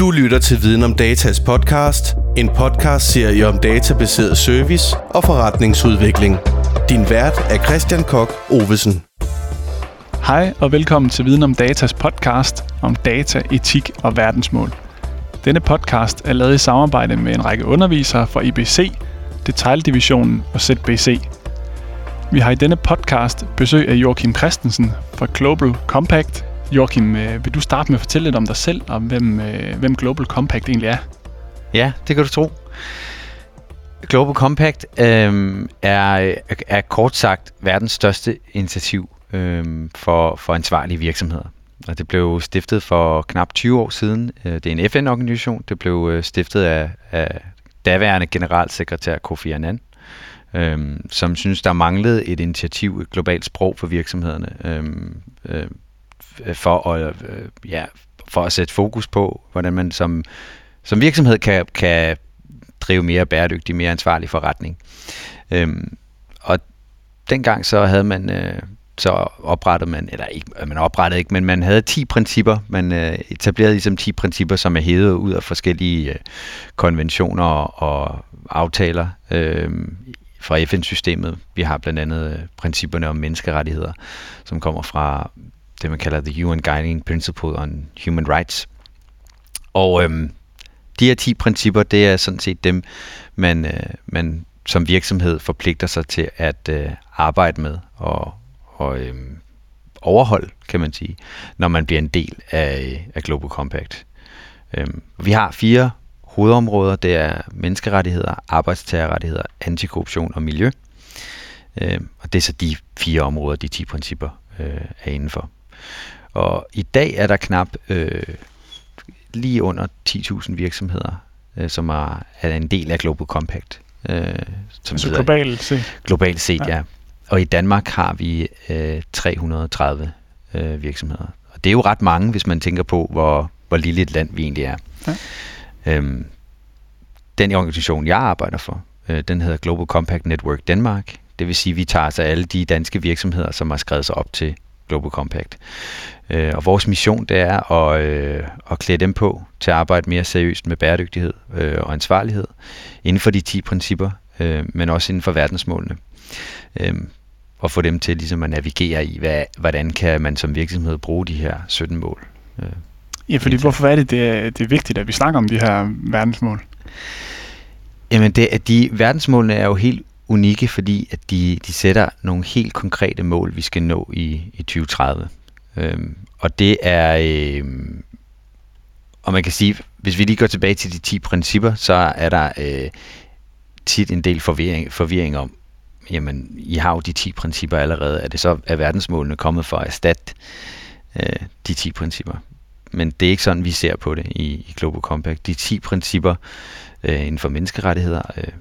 Du lytter til Viden om Datas podcast, en podcast-serie om databaseret service og forretningsudvikling. Din vært er Christian Kok Ovesen. Hej og velkommen til Viden om Datas podcast om data, etik og verdensmål. Denne podcast er lavet i samarbejde med en række undervisere fra IBC, Detaildivisionen og ZBC. Vi har i denne podcast besøg af Joachim Christensen fra Global Compact. Joachim, øh, vil du starte med at fortælle lidt om dig selv, og hvem, øh, hvem Global Compact egentlig er? Ja, det kan du tro. Global Compact øh, er, er kort sagt verdens største initiativ øh, for, for ansvarlige virksomheder. Og det blev stiftet for knap 20 år siden. Øh, det er en FN-organisation. Det blev øh, stiftet af, af daværende generalsekretær Kofi Annan, øh, som synes, der manglede et initiativ, et globalt sprog for virksomhederne, øh, øh, Øh, for, at, øh, ja, for at sætte fokus på, hvordan man som, som virksomhed kan, kan drive mere bæredygtig, mere ansvarlig forretning. Øhm, og dengang så havde man... Øh, så oprettede man, eller ikke, øh, man oprettede ikke, men man havde 10 principper. Man øh, etablerede ligesom 10 principper, som er hævet ud af forskellige øh, konventioner og, og aftaler øh, fra FN-systemet. Vi har blandt andet øh, principperne om menneskerettigheder, som kommer fra det, man kalder The UN Guiding Principle on Human Rights. Og øhm, de her 10 principper, det er sådan set dem, man, øh, man som virksomhed forpligter sig til at øh, arbejde med og og øh, overholde, kan man sige, når man bliver en del af, øh, af Global Compact. Øh, vi har fire hovedområder. Det er menneskerettigheder, arbejdstagerrettigheder, antikorruption og miljø. Øh, og det er så de fire områder, de 10 principper øh, er indenfor. Og i dag er der knap øh, lige under 10.000 virksomheder, øh, som er, er en del af Global Compact. Øh, som altså globalt set? Globalt set, ja. ja. Og i Danmark har vi øh, 330 øh, virksomheder. Og det er jo ret mange, hvis man tænker på, hvor, hvor lille et land vi egentlig er. Ja. Øhm, den organisation, jeg arbejder for, øh, den hedder Global Compact Network Danmark. Det vil sige, at vi tager sig alle de danske virksomheder, som har skrevet sig op til Global Compact. Øh, og vores mission, det er at, øh, at klæde dem på til at arbejde mere seriøst med bæredygtighed øh, og ansvarlighed inden for de 10 principper, øh, men også inden for verdensmålene. Øh, og få dem til ligesom at navigere i, hvad, hvordan kan man som virksomhed bruge de her 17 mål. Øh, ja, fordi hvorfor er det, det er, det er vigtigt, at vi snakker om de her verdensmål? Jamen, det, de verdensmålene er jo helt unikke, fordi at de, de sætter nogle helt konkrete mål, vi skal nå i, i 2030. Øhm, og det er, øhm, og man kan sige, hvis vi lige går tilbage til de 10 principper, så er der øh, tit en del forvirring, forvirring om, jamen, I har jo de 10 principper allerede. Er det så er verdensmålene kommet for at erstatte øh, de 10 principper? Men det er ikke sådan, vi ser på det i, i Global Compact. De 10 principper øh, inden for menneskerettigheder, øh,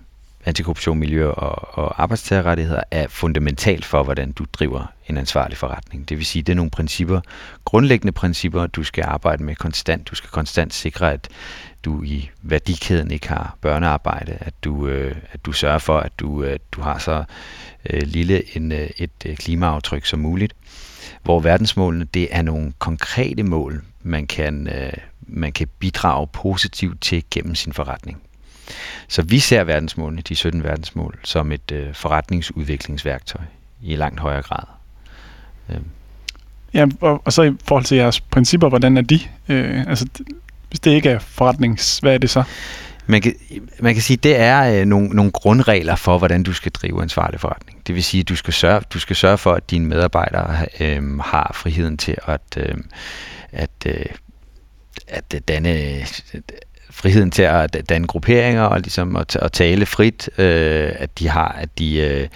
antikorruption, miljø og, og arbejdstagerrettigheder er fundamentalt for, hvordan du driver en ansvarlig forretning. Det vil sige, det er nogle principper, grundlæggende principper, du skal arbejde med konstant. Du skal konstant sikre, at du i værdikæden ikke har børnearbejde, at du, øh, at du sørger for, at du, øh, du har så øh, lille en, øh, et øh, klimaaftryk som muligt. Hvor verdensmålene, det er nogle konkrete mål, man kan, øh, man kan bidrage positivt til gennem sin forretning. Så vi ser verdensmålene, de 17 verdensmål, som et øh, forretningsudviklingsværktøj i langt højere grad. Øh. Ja, og, og så i forhold til jeres principper, hvordan er de? Øh, altså, hvis det ikke er forretnings, hvad er det så? Man kan, man kan sige, at det er øh, nogle, nogle grundregler for, hvordan du skal drive ansvarlig forretning. Det vil sige, at du skal sørge, du skal sørge for, at dine medarbejdere øh, har friheden til at, øh, at, øh, at danne friheden til at danne grupperinger og ligesom at, at tale frit, øh, at de har, at de øh,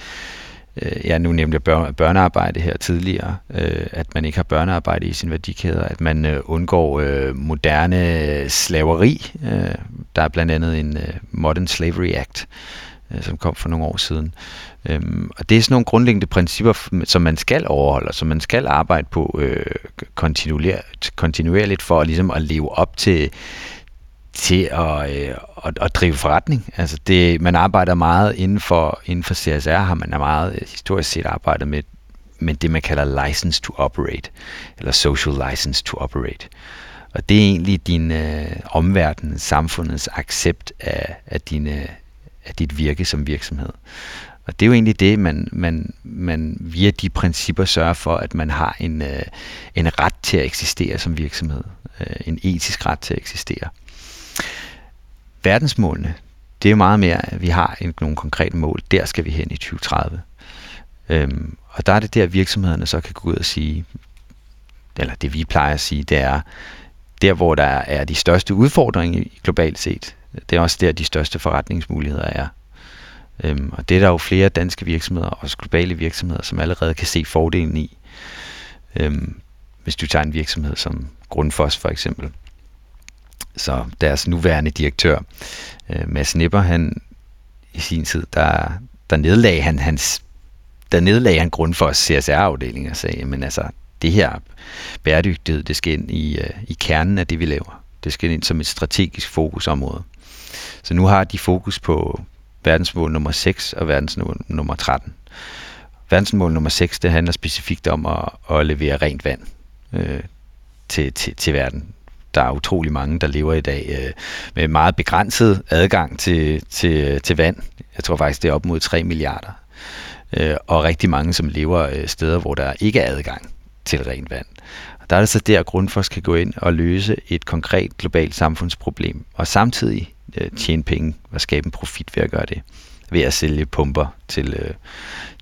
øh ja, nu nemlig bør, børnearbejde her tidligere, øh, at man ikke har børnearbejde i sin værdikæder, at man øh, undgår øh, moderne slaveri. Øh, der er blandt andet en øh, Modern Slavery Act, øh, som kom for nogle år siden. Øhm, og det er sådan nogle grundlæggende principper, som man skal overholde, og som man skal arbejde på øh, kontinuerligt, kontinuerligt for ligesom at leve op til til at, øh, at, at drive forretning. Altså det, man arbejder meget inden for, inden for CSR, har man meget øh, historisk set arbejdet med, med det, man kalder license to operate, eller social license to operate. Og det er egentlig din øh, omverden, samfundets accept af, af, dine, af dit virke som virksomhed. Og det er jo egentlig det, man, man, man via de principper sørger for, at man har en, øh, en ret til at eksistere som virksomhed. Øh, en etisk ret til at eksistere. Verdensmålene, det er jo meget mere, at vi har en, nogle konkrete mål. Der skal vi hen i 2030. Øhm, og der er det der, virksomhederne så kan gå ud og sige, eller det vi plejer at sige, det er, der hvor der er de største udfordringer globalt set, det er også der, de største forretningsmuligheder er. Øhm, og det er der jo flere danske virksomheder, også globale virksomheder, som allerede kan se fordelen i. Øhm, hvis du tager en virksomhed som Grundfos for eksempel. Så deres nuværende direktør, øh, Mads Nipper, han i sin tid, der, der nedlagde han hans der nedlagde han grund for CSR-afdelingen og sagde, men altså, det her bæredygtighed, det skal ind i, øh, i kernen af det, vi laver. Det skal ind som et strategisk fokusområde. Så nu har de fokus på verdensmål nummer 6 og verdensmål nummer 13. Verdensmål nummer 6, det handler specifikt om at, at levere rent vand øh, til, til, til verden. Der er utrolig mange, der lever i dag øh, med meget begrænset adgang til, til, til vand. Jeg tror faktisk, det er op mod 3 milliarder. Øh, og rigtig mange, som lever øh, steder, hvor der ikke er adgang til rent vand. Og der er det så der, at Grundfos kan gå ind og løse et konkret globalt samfundsproblem, og samtidig øh, tjene penge og skabe en profit ved at gøre det, ved at sælge pumper til, øh,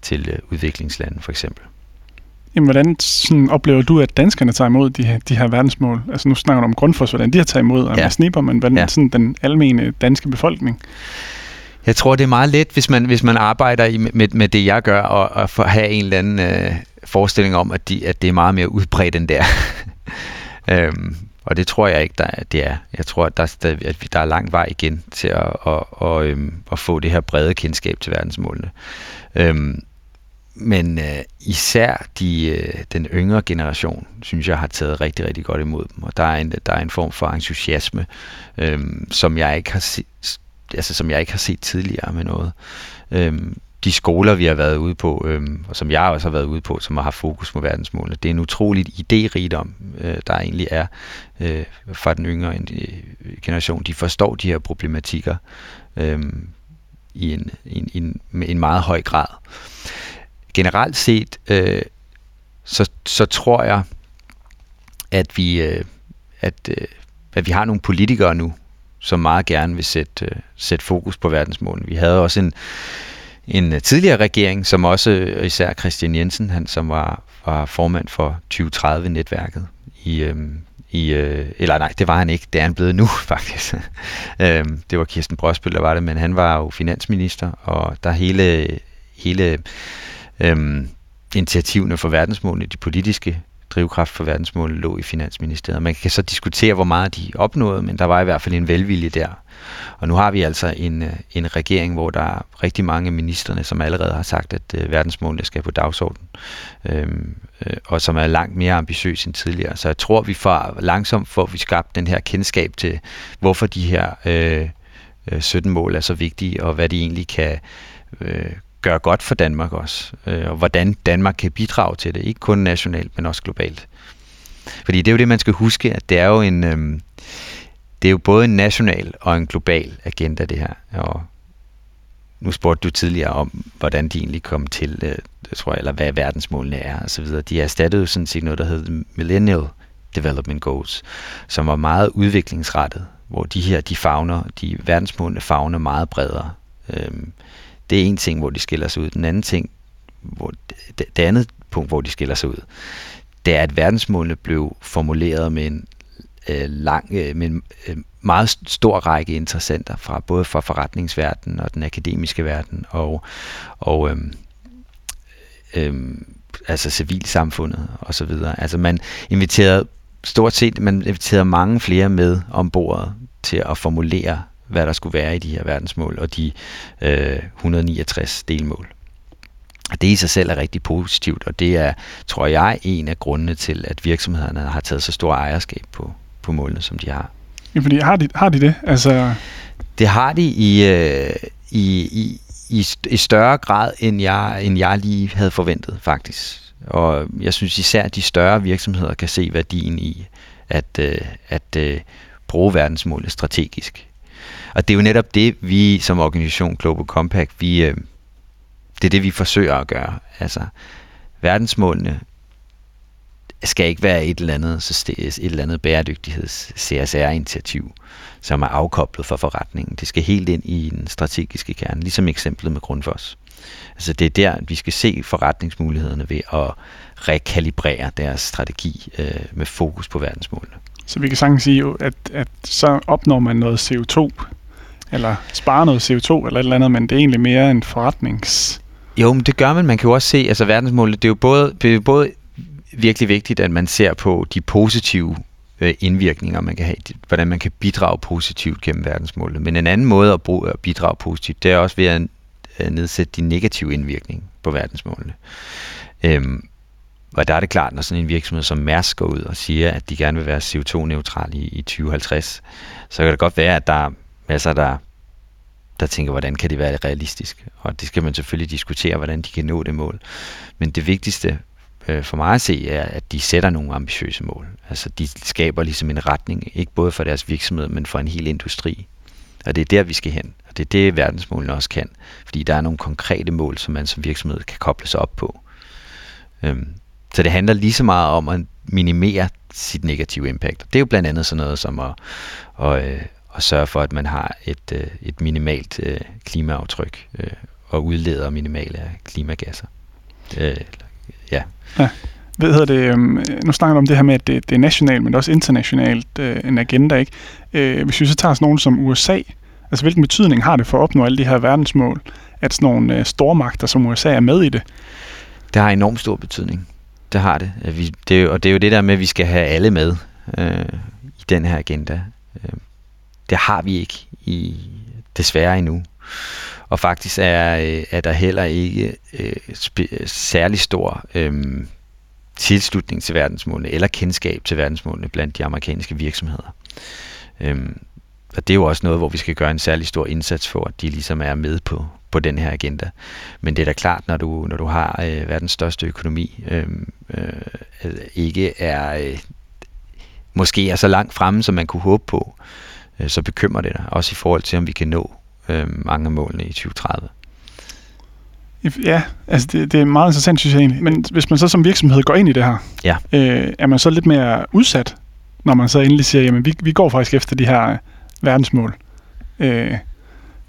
til øh, udviklingslande for eksempel. Jamen, hvordan sådan, oplever du, at danskerne tager imod de her, de her verdensmål? Altså nu snakker du om Grundfos, hvordan de har taget imod, og ja. Snipper, men hvordan ja. sådan, den almene danske befolkning? Jeg tror, det er meget let, hvis man, hvis man arbejder i, med, med det, jeg gør, og, og have en eller anden øh, forestilling om, at, de, at det er meget mere udbredt end det er. øhm, og det tror jeg ikke, der, det er. Jeg tror, at der, at der er lang vej igen til at, at, at, at, øhm, at få det her brede kendskab til verdensmålene. Øhm, men øh, især de, øh, den yngre generation, synes jeg, har taget rigtig, rigtig godt imod dem. Og der er en, der er en form for entusiasme, øh, som jeg ikke har se, altså, som jeg ikke har set tidligere med noget. Øh, de skoler, vi har været ude på, øh, og som jeg også har været ude på, som har haft fokus på verdensmålene, det er en utroligt idérigdom, øh, der egentlig er øh, fra den yngre øh, generation. De forstår de her problematikker øh, i en, en, en, en meget høj grad. Generelt set, øh, så, så tror jeg, at vi, øh, at, øh, at vi har nogle politikere nu, som meget gerne vil sætte, øh, sætte fokus på verdensmålene. Vi havde også en, en øh, tidligere regering, som også øh, især Christian Jensen, han som var, var formand for 2030-netværket i, øh, i, øh, eller nej, det var han ikke, det er han blevet nu faktisk. øhm, det var Kirsten Brosbøl, der var det, men han var jo finansminister, og der hele, hele øhm, initiativerne for verdensmålene, de politiske drivkraft for verdensmålene, lå i Finansministeriet. Man kan så diskutere, hvor meget de opnåede, men der var i hvert fald en velvilje der. Og nu har vi altså en, øh, en regering, hvor der er rigtig mange ministerne, som allerede har sagt, at øh, verdensmålene skal på dagsordenen, øhm, øh, og som er langt mere ambitiøs end tidligere. Så jeg tror, vi får langsomt får vi skabt den her kendskab til, hvorfor de her øh, øh 17 mål er så vigtige, og hvad de egentlig kan øh, gøre godt for Danmark også, øh, og hvordan Danmark kan bidrage til det, ikke kun nationalt, men også globalt. Fordi det er jo det, man skal huske, at det er jo en, øh, det er jo både en national og en global agenda, det her. Og nu spurgte du tidligere om, hvordan de egentlig kom til, øh, tror jeg, eller hvad verdensmålene er, og så videre. De erstattede jo sådan set noget, der hed Millennial Development Goals, som var meget udviklingsrettet, hvor de her, de fagner, de verdensmålene fagner meget bredere. Øhm, det er en ting, hvor de skiller sig ud. Den anden ting, hvor det, det andet punkt, hvor de skiller sig ud, det er, at verdensmålene blev formuleret med en øh, lang, øh, med en øh, meget stor række interessenter fra både fra forretningsverdenen og den akademiske verden og, og øh, øh, altså civilsamfundet og så videre. Altså man inviterede stort set, man inviterede mange flere med om bordet til at formulere hvad der skulle være i de her verdensmål og de øh, 169 delmål. Det i sig selv er rigtig positivt, og det er, tror jeg, en af grundene til, at virksomhederne har taget så stor ejerskab på, på målene, som de har. Ja, fordi har de, har de det? Altså... Det har de i, øh, i, i, i, i større grad, end jeg, end jeg lige havde forventet, faktisk. Og jeg synes især, at de større virksomheder kan se værdien i at, øh, at øh, bruge verdensmålene strategisk. Og det er jo netop det, vi som organisation Global Compact, vi, øh, det er det, vi forsøger at gøre. Altså, verdensmålene skal ikke være et eller andet, et eller andet bæredygtigheds CSR-initiativ, som er afkoblet fra forretningen. Det skal helt ind i den strategiske kerne, ligesom eksemplet med Grundfos. Altså det er der, vi skal se forretningsmulighederne ved at rekalibrere deres strategi øh, med fokus på verdensmålene. Så vi kan sagtens sige, at, at så opnår man noget CO2, eller spare noget CO2 eller et eller andet, men det er egentlig mere en forretnings... Jo, men det gør man. Man kan jo også se, altså verdensmålet, det er jo både, det er både virkelig vigtigt, at man ser på de positive øh, indvirkninger, man kan have, hvordan man kan bidrage positivt gennem verdensmålene. Men en anden måde at, bruge, at bidrage positivt, det er også ved at øh, nedsætte de negative indvirkninger på verdensmålene. Øhm, og der er det klart, når sådan en virksomhed som Mærsk går ud og siger, at de gerne vil være CO2-neutrale i, i 2050, så kan det godt være, at der er masser, der, der tænker, hvordan kan det være realistisk? Og det skal man selvfølgelig diskutere, hvordan de kan nå det mål. Men det vigtigste øh, for mig at se, er, at de sætter nogle ambitiøse mål. Altså de skaber ligesom en retning, ikke både for deres virksomhed, men for en hel industri. Og det er der, vi skal hen. Og det er det, verdensmålene også kan. Fordi der er nogle konkrete mål, som man som virksomhed kan koble sig op på. Øhm, så det handler lige så meget om at minimere sit negative impact. Det er jo blandt andet sådan noget som at, at, øh, øh, at sørge for, at man har et, øh, et minimalt øh, klimaaftryk og udleder minimale klimagasser. Ja. ja. Hvad hedder det, øhm, nu snakker du om det her med, at det, det er nationalt, men også internationalt øh, en agenda, ikke? Øh, hvis vi så tager sådan nogen som USA, altså hvilken betydning har det for at opnå alle de her verdensmål, at sådan nogle øh, stormagter som USA er med i det? Det har enormt stor betydning. Det har det. Vi, det og det er jo det der med, at vi skal have alle med øh, i den her agenda. Øh, det har vi ikke i desværre endnu. Og faktisk er, øh, er der heller ikke øh, sp- særlig stor øh, tilslutning til verdensmålene eller kendskab til verdensmålene blandt de amerikanske virksomheder. Øh, og det er jo også noget, hvor vi skal gøre en særlig stor indsats for, at de ligesom er med på, på den her agenda. Men det er da klart, når du, når du har øh, verdens største økonomi, øh, øh, ikke er øh, måske er så langt fremme, som man kunne håbe på, øh, så bekymrer det dig også i forhold til, om vi kan nå øh, mange af målene i 2030. Ja, altså det, det er meget interessant, synes jeg egentlig. Men hvis man så som virksomhed går ind i det her, ja. øh, er man så lidt mere udsat, når man så endelig siger, jamen vi, vi går faktisk efter de her verdensmål. Øh,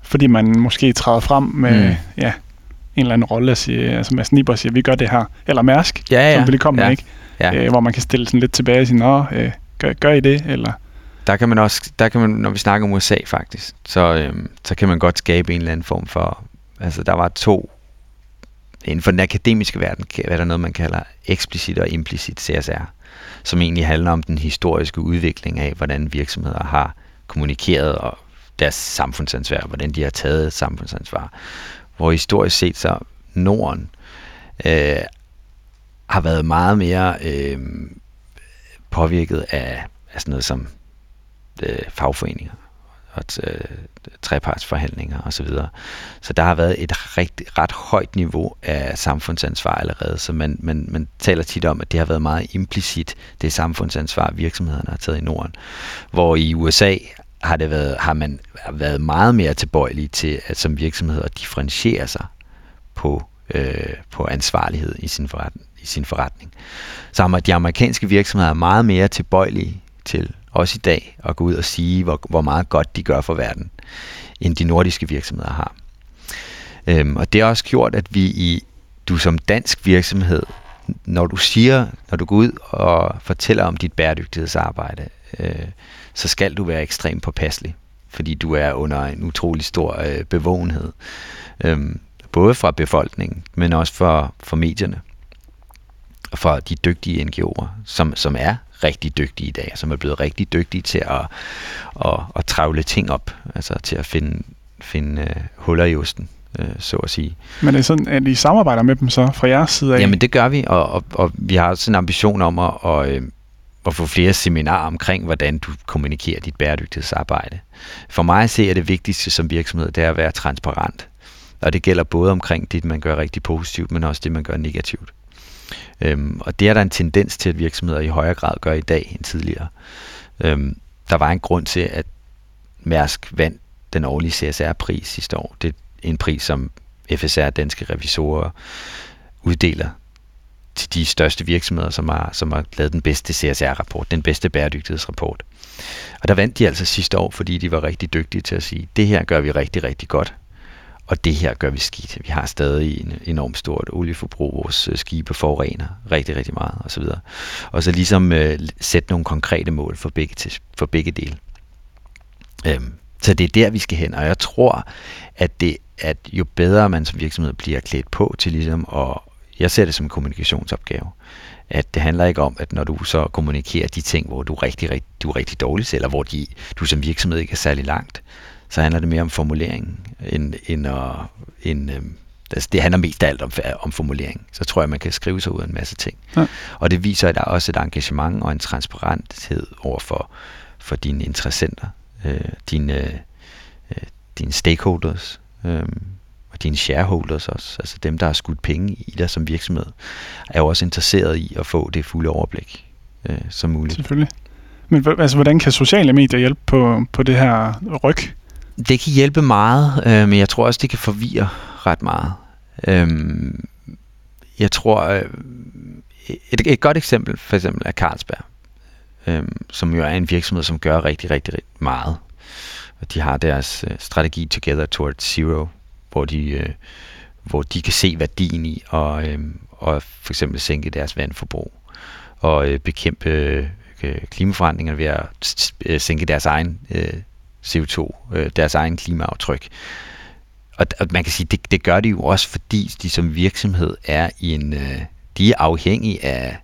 fordi man måske træder frem med mm. ja, en eller anden rolle og siger, altså Mads Nibber siger, vi gør det her. Eller Mærsk, ja, ja. som vil komme ja. ikke? Ja. Øh, hvor man kan stille sådan lidt tilbage og sige, nå, øh, gør, gør I det? Eller der kan man også, der kan man, når vi snakker om USA faktisk, så, øhm, så kan man godt skabe en eller anden form for, altså der var to, inden for den akademiske verden, hvad der noget, man kalder eksplicit og implicit CSR, som egentlig handler om den historiske udvikling af, hvordan virksomheder har kommunikeret og deres samfundsansvar, hvordan de har taget samfundsansvar. Hvor historisk set så Norden øh, har været meget mere øh, påvirket af, af sådan noget som øh, fagforeninger og øh, trepartsforhandlinger osv. Så, så der har været et rigtig, ret højt niveau af samfundsansvar allerede, så man, man, man taler tit om, at det har været meget implicit, det samfundsansvar, virksomhederne har taget i Norden. Hvor i USA har, det været, har man været meget mere tilbøjelig til at som virksomheder differentiere sig på, øh, på ansvarlighed i sin, forretning, i sin forretning. Så har de amerikanske virksomheder meget mere tilbøjelige til også i dag, at gå ud og sige, hvor, hvor meget godt de gør for verden, end de nordiske virksomheder har. Øhm, og det har også gjort, at vi i, du som dansk virksomhed, når du siger, når du går ud og fortæller om dit bæredygtighedsarbejde, øh, så skal du være ekstremt påpasselig, fordi du er under en utrolig stor øh, bevågenhed, øhm, både fra befolkningen, men også for, for medierne og for de dygtige NGO'er, som, som er rigtig dygtige i dag, som er blevet rigtig dygtige til at, at, at travle ting op, altså til at finde, finde uh, huller i osten, uh, så at sige. Men er det sådan, at I samarbejder med dem så fra jeres side af? Jamen det gør vi, og, og, og vi har også en ambition om at, at, øh, at få flere seminarer omkring, hvordan du kommunikerer dit bæredygtighedsarbejde. For mig at se, det vigtigste som virksomhed, det er at være transparent. Og det gælder både omkring det, man gør rigtig positivt, men også det, man gør negativt. Øhm, og det er der en tendens til, at virksomheder i højere grad gør i dag end tidligere. Øhm, der var en grund til, at Mærsk vandt den årlige CSR-pris sidste år. Det er en pris, som FSR, danske revisorer, uddeler til de største virksomheder, som har, som har lavet den bedste CSR-rapport, den bedste bæredygtighedsrapport. Og der vandt de altså sidste år, fordi de var rigtig dygtige til at sige, det her gør vi rigtig, rigtig godt, og det her gør vi skidt. Vi har stadig en enormt stort olieforbrug, vores øh, skibe forurener rigtig, rigtig meget osv. Og så ligesom øh, sætte nogle konkrete mål for begge, til, for begge dele. Øhm, så det er der, vi skal hen, og jeg tror, at, det, at jo bedre man som virksomhed bliver klædt på til ligesom at, jeg ser det som en kommunikationsopgave, at det handler ikke om, at når du så kommunikerer de ting, hvor du er rigtig, rigtig, du er rigtig dårlig til, eller hvor de, du som virksomhed ikke er særlig langt, så handler det mere om formuleringen, end, end, at, end øhm, altså det handler mest af alt om, om formulering. Så tror jeg, man kan skrive sig ud af en masse ting. Ja. Og det viser at der er også et engagement og en transparenthed over for, for dine interessenter, øh, dine, øh, dine stakeholders, øh, og dine shareholders også, altså dem, der har skudt penge i dig som virksomhed, er jo også interesseret i at få det fulde overblik øh, som muligt. Selvfølgelig. Men altså, hvordan kan sociale medier hjælpe på, på det her ryg? Det kan hjælpe meget, øh, men jeg tror også, det kan forvirre ret meget. Øh, jeg tror, øh, et, et godt eksempel for eksempel er Carlsberg, øh, som jo er en virksomhed, som gør rigtig, rigtig, rigtig meget. Og de har deres øh, strategi Together Towards Zero, hvor de, øh, hvor de kan se værdien i og, øh, og for eksempel sænke deres vandforbrug og øh, bekæmpe øh, klimaforandringer ved at øh, sænke deres egen øh, CO2, øh, deres egen klimaaftryk. Og, og man kan sige, det, det gør de jo også, fordi de som virksomhed er i en, øh, de er afhængige af,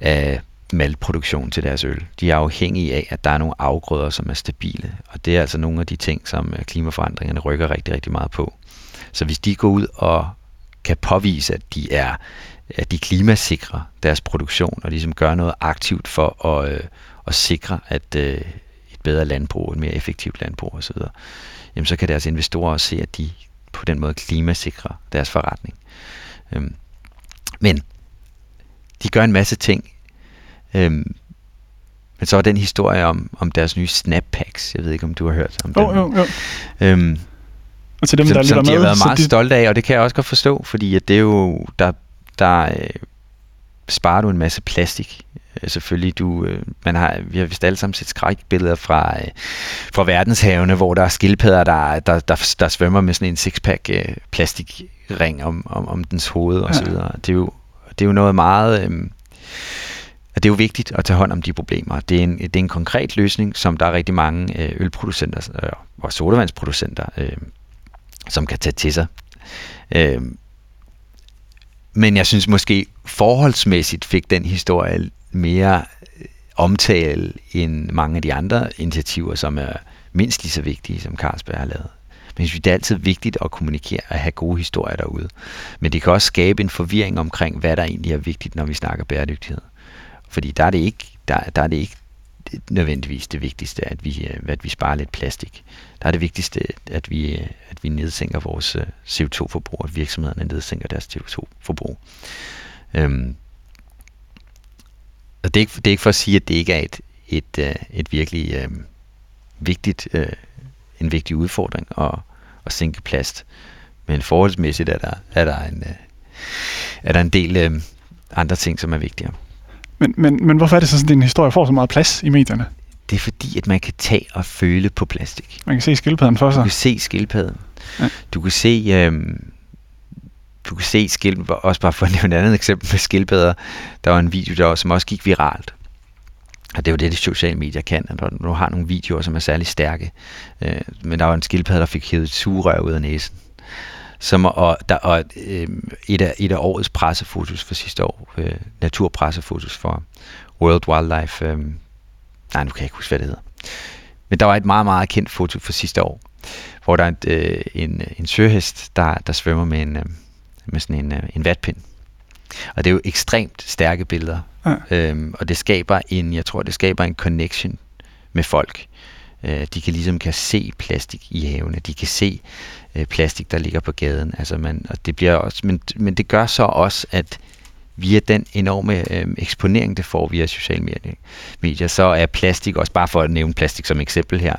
af malproduktion til deres øl. De er afhængige af, at der er nogle afgrøder, som er stabile. Og det er altså nogle af de ting, som øh, klimaforandringerne rykker rigtig, rigtig meget på. Så hvis de går ud og kan påvise, at de er at de klimasikrer deres produktion, og ligesom gør noget aktivt for at, øh, at sikre, at øh, et bedre landbrug, et mere effektivt landbrug osv., jamen så kan deres investorer også se, at de på den måde klimasikrer deres forretning. Øhm, men de gør en masse ting. Øhm, men så var den historie om, om deres nye Snappacks. Jeg ved ikke, om du har hørt om oh, den. Jo, jo. Øhm, og til dem, som, der som de har været meget de... stolte af, og det kan jeg også godt forstå, fordi at det er jo, der, der øh, sparer du en masse plastik. Øh, selvfølgelig, du, øh, man har, vi har vist alle sammen set skrækbilleder fra, øh, fra verdenshavene, hvor der er skildpadder, der, der, der, der svømmer med sådan en sixpack øh, plastikring om, om, om dens hoved og så videre. Det er jo, det er jo noget meget... Øh, det er jo vigtigt at tage hånd om de problemer. Det er en, det er en konkret løsning, som der er rigtig mange øh, ølproducenter øh, og sodavandsproducenter, øh, som kan tage til sig. Øh, men jeg synes måske forholdsmæssigt fik den historie mere øh, omtale end mange af de andre initiativer, som er mindst lige så vigtige, som Carlsberg har lavet. Men jeg synes, det er altid vigtigt at kommunikere og have gode historier derude. Men det kan også skabe en forvirring omkring, hvad der egentlig er vigtigt, når vi snakker bæredygtighed. Fordi der er det ikke, der, der er det ikke nødvendigvis det vigtigste, at vi, øh, at vi sparer lidt plastik. Der er det vigtigste, at vi, øh, at vi nedsænker vores CO2-forbrug, at virksomhederne nedsænker deres CO2-forbrug. Øhm, og det er, ikke, det er ikke for at sige, at det ikke er et, et, et virkelig øh, vigtigt, øh, en vigtig udfordring at, at sænke plast. Men forholdsmæssigt er der, er der, en, øh, er der en del øh, andre ting, som er vigtigere. Men, men, men hvorfor er det så sådan, at en historie får så meget plads i medierne? Det er fordi, at man kan tage og føle på plastik. Man kan se skildpadden for sig. Du kan se skildpadden. Ja. Du kan se... Øhm, du kan se skildpadden, også bare for at nævne et andet eksempel med skildpadder. Der var en video, der, som også gik viralt. Og det er jo det, de sociale medier kan, at du har nogle videoer, som er særlig stærke. Øh, men der var en skildpadde, der fik hævet sugerør ud af næsen som, og, der, og øh, et, af, et af årets pressefotos for sidste år, øh, naturpressefotos for World Wildlife, øh, nej, nu kan jeg ikke huske, hvad det hedder. Men der var et meget, meget kendt foto for sidste år, hvor der er et, øh, en, en søhest, der, der svømmer med, en, øh, med sådan en, øh, en vatpind. Og det er jo ekstremt stærke billeder. Ja. Øhm, og det skaber en, jeg tror, det skaber en connection med folk. Øh, de kan ligesom kan se plastik i havene. De kan se øh, plastik, der ligger på gaden. Altså man, og det bliver også, men, men det gør så også, at via den enorme øh, eksponering, det får via sociale medier, så er plastik, også bare for at nævne plastik som eksempel her,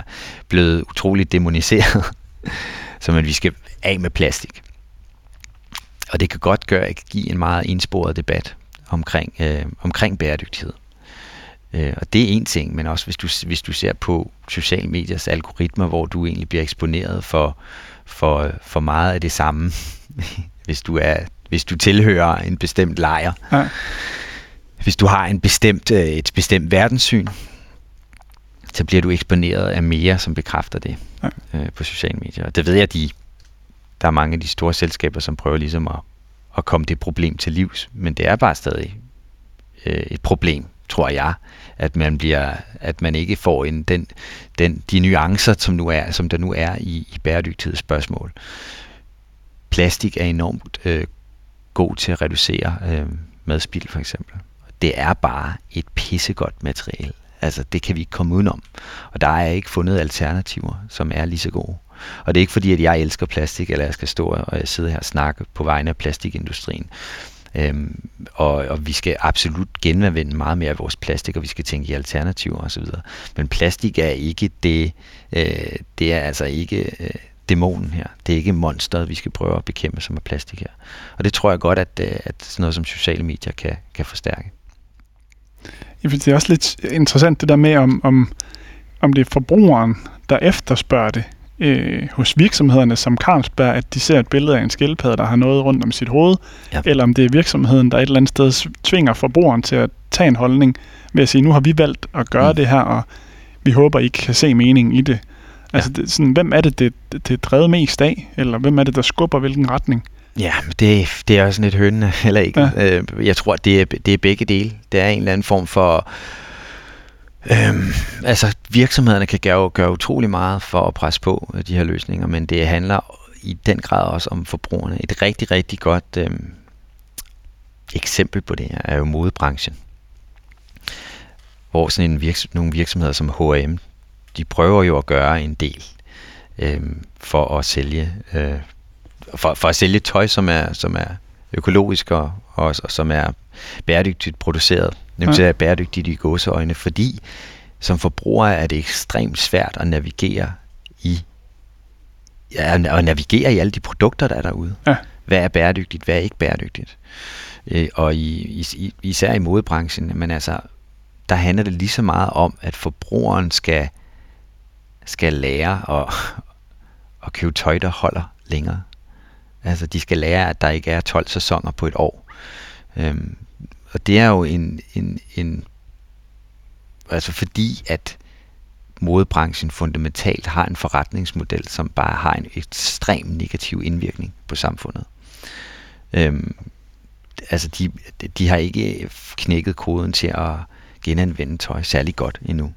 blevet utroligt demoniseret. så at vi skal af med plastik. Og det kan godt gøre, give en meget ensporet debat omkring, øh, omkring bæredygtighed. Øh, og det er en ting, men også hvis du, hvis du ser på sociale mediers algoritmer, hvor du egentlig bliver eksponeret for, for, for meget af det samme, hvis du er hvis du tilhører en bestemt lejr. Ja. Hvis du har en bestemt, øh, et bestemt verdenssyn, så bliver du eksponeret af mere, som bekræfter det ja. øh, på sociale medier. Og det ved jeg, de, der er mange af de store selskaber, som prøver ligesom at, at komme det problem til livs. Men det er bare stadig øh, et problem, tror jeg, at man bliver, at man ikke får en, den, den, de nuancer, som, nu er, som der nu er i, i bæredygtighedsspørgsmål. Plastik er enormt øh, god til at reducere øh, madspild for eksempel. Det er bare et pissegodt materiale. Altså det kan vi ikke komme udenom. Og der er ikke fundet alternativer, som er lige så gode. Og det er ikke fordi, at jeg elsker plastik, eller jeg skal stå og sidde her og snakke på vegne af plastikindustrien. Øhm, og, og vi skal absolut genanvende meget mere af vores plastik, og vi skal tænke i alternativer osv. Men plastik er ikke det, øh, det er altså ikke øh, dæmonen her. Det er ikke monsteret, vi skal prøve at bekæmpe, som er plastik her. Og det tror jeg godt, at, øh, at sådan noget som sociale medier kan, kan forstærke. Jeg synes, det er også lidt interessant det der med, om, om, om det er forbrugeren, der efterspørger det øh, hos virksomhederne som Carlsberg, at de ser et billede af en skildpadde, der har noget rundt om sit hoved, ja. eller om det er virksomheden, der et eller andet sted tvinger forbrugeren til at tage en holdning ved at sige, nu har vi valgt at gøre mm. det her, og vi håber, I kan se mening i det. Altså, det, sådan, hvem er det, det, det er drevet mest af? Eller hvem er det, der skubber hvilken retning? Ja, det, det er også lidt hønne, eller ikke. Ja. Øh, jeg tror, det er, det er begge dele. Det er en eller anden form for... Øhm, altså, virksomhederne kan gøre, gøre utrolig meget for at presse på øh, de her løsninger, men det handler i den grad også om forbrugerne. Et rigtig, rigtig godt øhm, eksempel på det her er jo modebranchen. Hvor sådan en virks- nogle virksomheder som H&M, de prøver jo at gøre en del øhm, for at sælge øh, for, for at sælge tøj, som er, som er økologisk og, og, og som er bæredygtigt produceret. Nemlig ja. er bæredygtigt i gåseøjne, fordi som forbruger er det ekstremt svært at navigere i ja, at navigere i alle de produkter, der er derude. Ja. Hvad er bæredygtigt, hvad er ikke bæredygtigt? Øh, og i, i, især i modebranchen, men altså, der handler det lige så meget om, at forbrugeren skal skal lære at, at købe tøj, der holder længere. Altså, de skal lære, at der ikke er 12 sæsoner på et år. Øhm, og det er jo en, en, en... Altså, fordi at modebranchen fundamentalt har en forretningsmodel, som bare har en ekstrem negativ indvirkning på samfundet. Øhm, altså, de, de har ikke knækket koden til at genanvende tøj særlig godt endnu.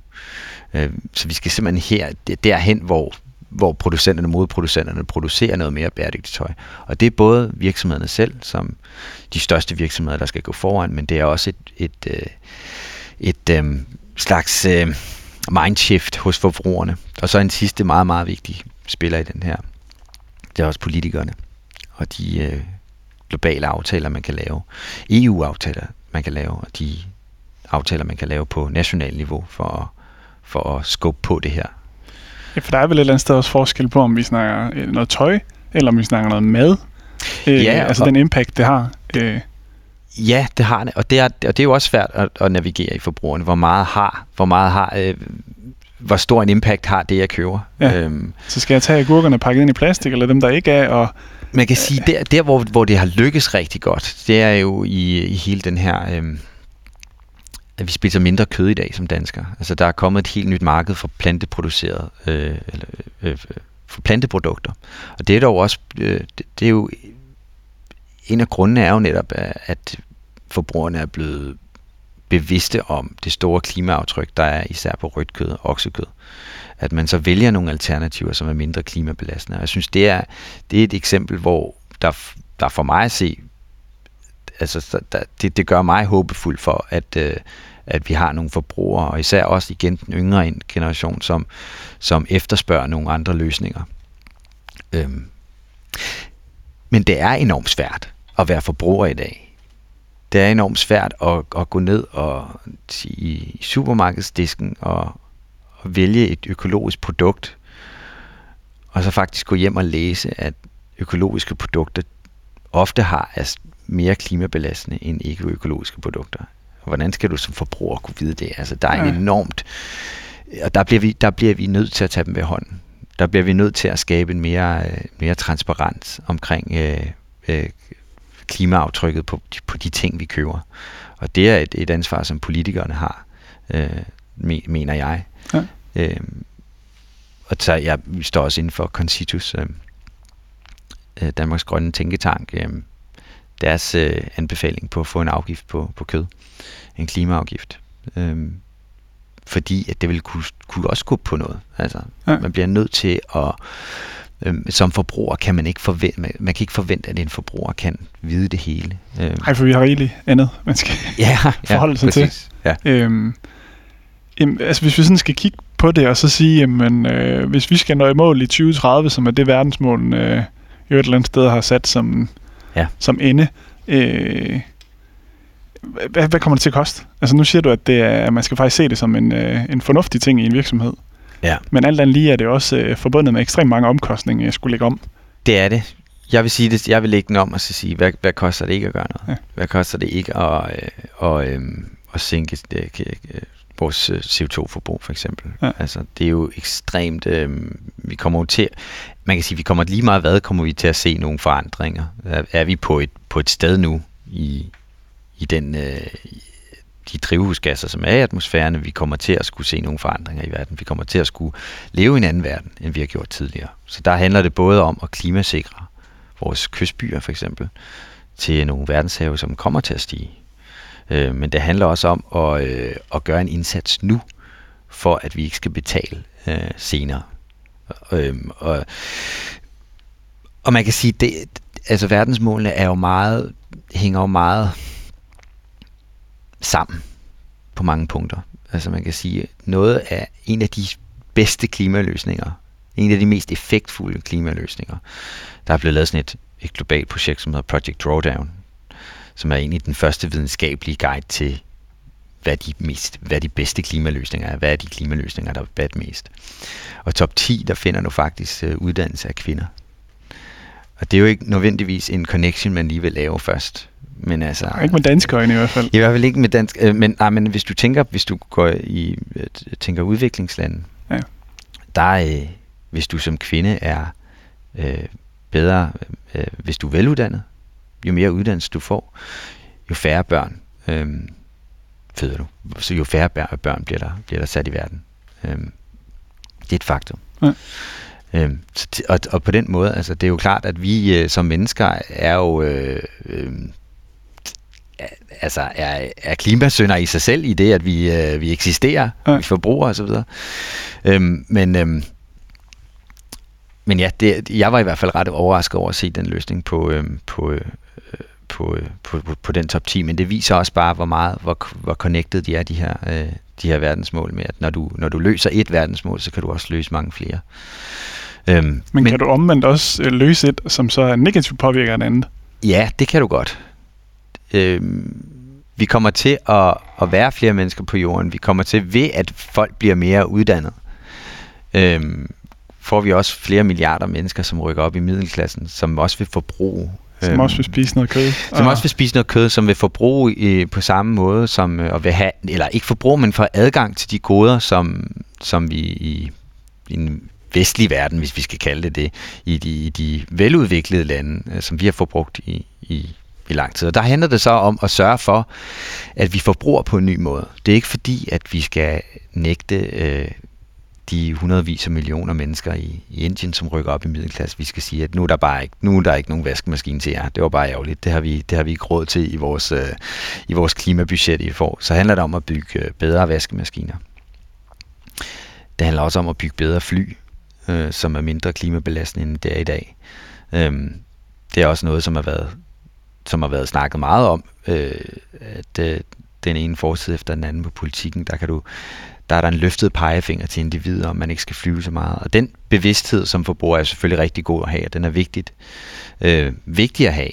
Øh, så vi skal simpelthen her derhen, hvor hvor producenterne, modproducenterne producerer noget mere bæredygtigt tøj. Og det er både virksomhederne selv, som de største virksomheder, der skal gå foran, men det er også et, et, øh, et, et um, slags uh, mindshift hos forbrugerne. Og så en sidste meget, meget vigtig spiller i den her, det er også politikerne og de uh, globale aftaler, man kan lave. EU-aftaler, man kan lave, og de aftaler, man kan lave på national niveau for at, for at skubbe på det her. Ja, for der er vel et eller andet sted også forskel på, om vi snakker øh, noget tøj, eller om vi snakker noget mad. Øh, ja, altså og, den impact, det har. Øh. Ja, det har det, og det er, og det er jo også svært at, at navigere i forbrugerne. Hvor meget har, hvor meget har, øh, hvor stor en impact har det, jeg køber. Ja. Øhm, så skal jeg tage agurkerne pakket ind i plastik, eller dem, der ikke er, og man kan sige, der, der hvor, hvor det har lykkes rigtig godt, det er jo i, i hele den her... Øh, at vi spiser mindre kød i dag som danskere. Altså der er kommet et helt nyt marked for planteproduceret øh, eller, øh, øh, for planteprodukter. Og det er dog også øh, det, det er jo en af grundene er jo netop at forbrugerne er blevet bevidste om det store klimaaftryk, der er især på rødt kød og oksekød. At man så vælger nogle alternativer, som er mindre klimabelastende. Og jeg synes, det er, det er et eksempel, hvor der, der for mig at se altså, der, det, det gør mig håbefuld for, at, øh, at vi har nogle forbrugere, og især også igen den yngre generation, som, som efterspørger nogle andre løsninger. Øhm. Men det er enormt svært at være forbruger i dag. det er enormt svært at, at gå ned og i supermarkedsdisken og, og vælge et økologisk produkt, og så faktisk gå hjem og læse, at økologiske produkter ofte har er mere klimabelastende end ikke-økologiske produkter. Hvordan skal du som forbruger kunne vide det? Altså, der er ja. en enormt... Og der bliver, vi, der bliver vi nødt til at tage dem ved hånden. Der bliver vi nødt til at skabe en mere, mere transparens omkring øh, øh, klimaaftrykket på, på de ting, vi køber. Og det er et, et ansvar, som politikerne har, øh, mener jeg. Ja. Øh, og så jeg, vi står også inden for Concitus, øh, øh, Danmarks Grønne Tænketank, øh, deres øh, anbefaling på at få en afgift på, på kød, en klimaafgift. Øh, fordi at det vil kunne, kunne også gå på noget. Altså, ja. Man bliver nødt til at Øhm, som forbruger kan man ikke forvente, man, man kan ikke forvente, at en forbruger kan vide det hele. Øhm. Nej, for vi har rigeligt andet, man skal ja, forholde ja, sig præcis. til. Ja. Øhm, jamen, altså, hvis vi sådan skal kigge på det, og så sige, jamen, øh, hvis vi skal nå i mål i 2030, som er det verdensmål, øh, jo et eller andet sted har sat som, ja. som ende, øh, hvad, hvad kommer det til at koste? Altså nu siger du, at, det er, at man skal faktisk se det som en, øh, en fornuftig ting i en virksomhed. Ja. Men alt andet lige er det også øh, forbundet med ekstremt mange omkostninger, jeg skulle lægge om. Det er det. Jeg vil sige det, jeg vil lægge den om og så sige, hvad, hvad koster det ikke at gøre noget? Ja. Hvad koster det ikke at, øh, at, øh, at sænke det, øh, vores øh, CO2-forbrug for eksempel. Ja. Altså, det er jo ekstremt, øh, vi kommer jo til, man kan sige, vi kommer lige meget hvad, kommer vi til at se nogle forandringer. Er, er vi på et, på et sted nu i, i den, øh, de drivhusgasser, som er i atmosfæren, vi kommer til at skulle se nogle forandringer i verden. Vi kommer til at skulle leve i en anden verden, end vi har gjort tidligere. Så der handler det både om at klimasikre vores kystbyer for eksempel, til nogle verdenshave, som kommer til at stige. Øh, men det handler også om at, øh, at gøre en indsats nu, for at vi ikke skal betale øh, senere. Øh, og, og man kan sige, det, altså verdensmålene er jo meget, hænger jo meget sammen på mange punkter. Altså man kan sige, noget af en af de bedste klimaløsninger, en af de mest effektfulde klimaløsninger, der er blevet lavet sådan et, et globalt projekt, som hedder Project Drawdown, som er egentlig den første videnskabelige guide til, hvad de, mest, hvad de bedste klimaløsninger er. Hvad er de klimaløsninger, der er bad mest? Og top 10, der finder du faktisk uh, uddannelse af kvinder. Og det er jo ikke nødvendigvis en connection, man lige vil lave først. Men altså, ikke med danske øjne i hvert fald. I hvert fald ikke med dansk. Øh, men, nej, men hvis du tænker, hvis du går i øh, tænker udviklingslande, ja. der øh, hvis du som kvinde er øh, bedre, øh, hvis du er veluddannet, jo mere uddannelse du får, jo færre børn øh, føder du. Så jo færre børn bliver der, bliver der sat i verden. Øh, det er et faktum. Ja. Øhm, og, og på den måde, altså det er jo klart, at vi øh, som mennesker er jo øh, øh, altså er, er klimasønder i sig selv i det, at vi, øh, vi eksisterer, ja. vi forbruger osv. Øhm, men, øhm, men ja, det, jeg var i hvert fald ret overrasket over at se den løsning på, øhm, på, øh, på, øh, på, på, på den top 10, men det viser også bare, hvor meget, hvor, hvor connected de er, de her, øh, de her verdensmål med, at når du, når du løser et verdensmål, så kan du også løse mange flere. Øhm, men, men kan du omvendt også øh, løse et, som så er negativt påvirker det andet? Ja, det kan du godt øh, vi kommer til at, at være flere mennesker på jorden. Vi kommer til, ved at folk bliver mere uddannet, øh, får vi også flere milliarder mennesker, som rykker op i middelklassen, som også vil forbruge som øhm, også vil spise noget kød. Som ah. også vil spise noget kød, som vil forbruge i, på samme måde, som øh, og vil have, eller ikke forbruge, men få adgang til de goder, som, som vi i, i en vestlig verden, hvis vi skal kalde det det, i de, i de veludviklede lande, øh, som vi har forbrugt i, i i lang tid. Og der handler det så om at sørge for, at vi forbruger på en ny måde. Det er ikke fordi, at vi skal nægte øh, de hundredvis af millioner mennesker i, i Indien, som rykker op i middelklasse. Vi skal sige, at nu er der bare ikke, nu er der ikke nogen vaskemaskine til jer. Det var bare ærgerligt. Det har vi, det har vi ikke råd til i vores, øh, i vores klimabudget i får. Så handler det om at bygge øh, bedre vaskemaskiner. Det handler også om at bygge bedre fly, øh, som er mindre klimabelastende end det er i dag. Øhm, det er også noget, som har været som har været snakket meget om, øh, at øh, den ene forside efter den anden på politikken, der kan du der er der en løftet pegefinger til individer, om man ikke skal flyve så meget. Og den bevidsthed som forbruger er selvfølgelig rigtig god at have, og den er vigtigt, øh, vigtig at have.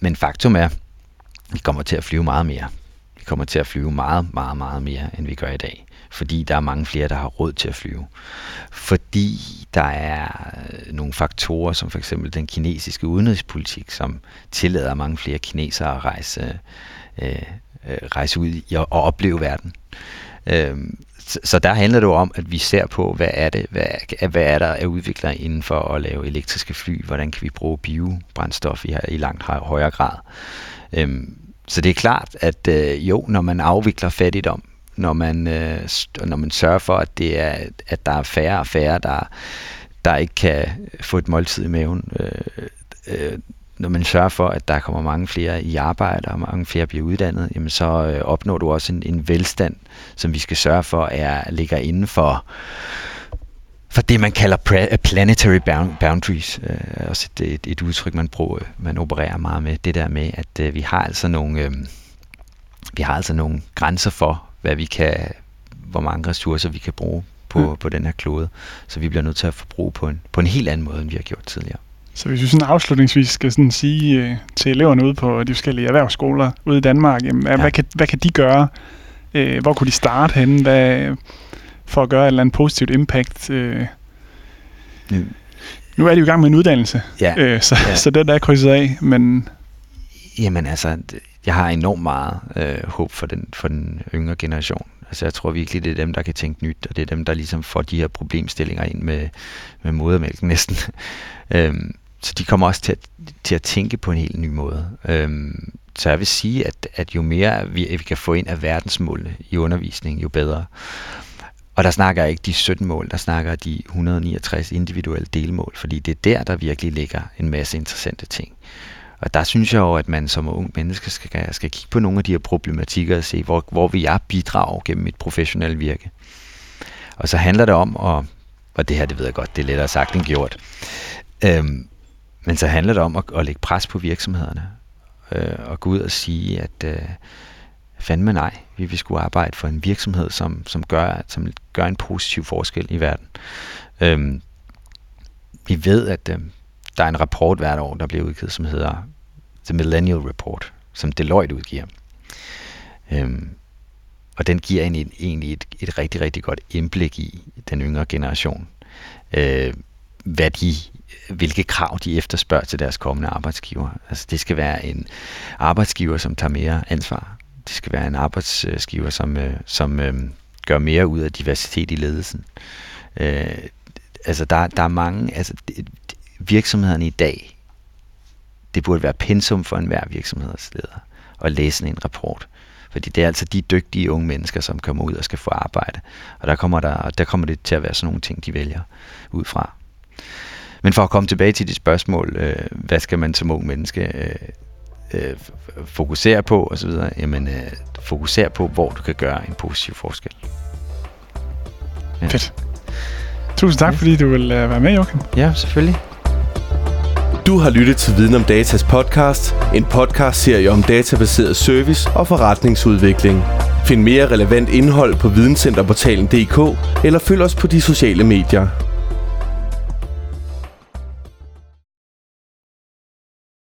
Men faktum er, Vi kommer til at flyve meget mere. Vi kommer til at flyve meget, meget, meget mere, end vi gør i dag. Fordi der er mange flere, der har råd til at flyve. Fordi der er øh, nogle faktorer, som for eksempel den kinesiske udenrigspolitik, som tillader mange flere kinesere at rejse, øh, øh rejse ud og opleve verden. Øh, så, så der handler det jo om, at vi ser på, hvad er det, hvad, hvad er der af udviklere inden for at lave elektriske fly, hvordan kan vi bruge biobrændstof i, i langt højere grad. Øhm, så det er klart, at øh, jo, når man afvikler fattigdom, når man, øh, når man sørger for, at, det er, at der er færre og færre, der, der ikke kan få et måltid i maven, øh, øh, når man sørger for, at der kommer mange flere i arbejde, og mange flere bliver uddannet, jamen så øh, opnår du også en, en velstand, som vi skal sørge for, er ligger inden for, for det, man kalder pra- planetary boundaries. Øh, også et, et, et udtryk, man, bruger, man opererer meget med. Det der med, at øh, vi har altså nogle, øh, vi har altså nogle grænser for, hvad vi kan, hvor mange ressourcer vi kan bruge på, mm. på den her klode. Så vi bliver nødt til at forbruge på en, på en helt anden måde, end vi har gjort tidligere. Så hvis vi sådan afslutningsvis skal sådan sige øh, til eleverne ude på de forskellige erhvervsskoler ude i Danmark, jamen, ja. hvad, kan, hvad kan de gøre? Øh, hvor kunne de starte henne hvad, for at gøre et eller andet positivt impact? Øh? Nu. nu er de jo i gang med en uddannelse, ja. øh, så, ja. så den der er krydset af, men... Jamen altså, jeg har enormt meget øh, håb for den, for den yngre generation. Altså jeg tror virkelig, det er dem, der kan tænke nyt, og det er dem, der ligesom får de her problemstillinger ind med, med modermælken næsten. øhm, så de kommer også til at, til at tænke på en helt ny måde. Øhm, så jeg vil sige, at, at jo mere vi, vi kan få ind af verdensmålene i undervisningen, jo bedre. Og der snakker jeg ikke de 17 mål, der snakker de 169 individuelle delmål, fordi det er der, der virkelig ligger en masse interessante ting. Og der synes jeg jo, at man som ung menneske skal, skal kigge på nogle af de her problematikker og se, hvor, hvor vil jeg bidrage gennem mit professionelle virke. Og så handler det om, at, og det her, det ved jeg godt, det er lettere sagt end gjort, øhm, men så handler det om at, at lægge pres på virksomhederne øh, og gå ud og sige, at øh, fandme nej, vi vil skulle arbejde for en virksomhed, som, som, gør, som gør en positiv forskel i verden. Øhm, vi ved, at øh, der er en rapport hvert år, der bliver udgivet, som hedder The Millennial Report, som Deloitte udgiver. Øhm, og den giver en, egentlig et, et rigtig, rigtig godt indblik i den yngre generation. Øh, hvad de hvilke krav de efterspørger til deres kommende arbejdsgiver. Altså det skal være en arbejdsgiver, som tager mere ansvar. Det skal være en arbejdsgiver, som, øh, som øh, gør mere ud af diversitet i ledelsen. Øh, altså der, der er mange, altså virksomhederne i dag, det burde være pensum for enhver virksomhedsleder at læse en rapport. Fordi det er altså de dygtige unge mennesker, som kommer ud og skal få arbejde. Og der kommer, der, der kommer det til at være sådan nogle ting, de vælger ud fra. Men for at komme tilbage til de spørgsmål, øh, hvad skal man som ung menneske øh, øh, fokusere på osv., jamen øh, fokusere på, hvor du kan gøre en positiv forskel. Ja. Fedt. Tusind tak, ja. fordi du vil uh, være med, Joachim. Ja, selvfølgelig. Du har lyttet til Viden om Datas podcast, en podcast-serie om databaseret service og forretningsudvikling. Find mere relevant indhold på videncenterportalen.dk eller følg os på de sociale medier.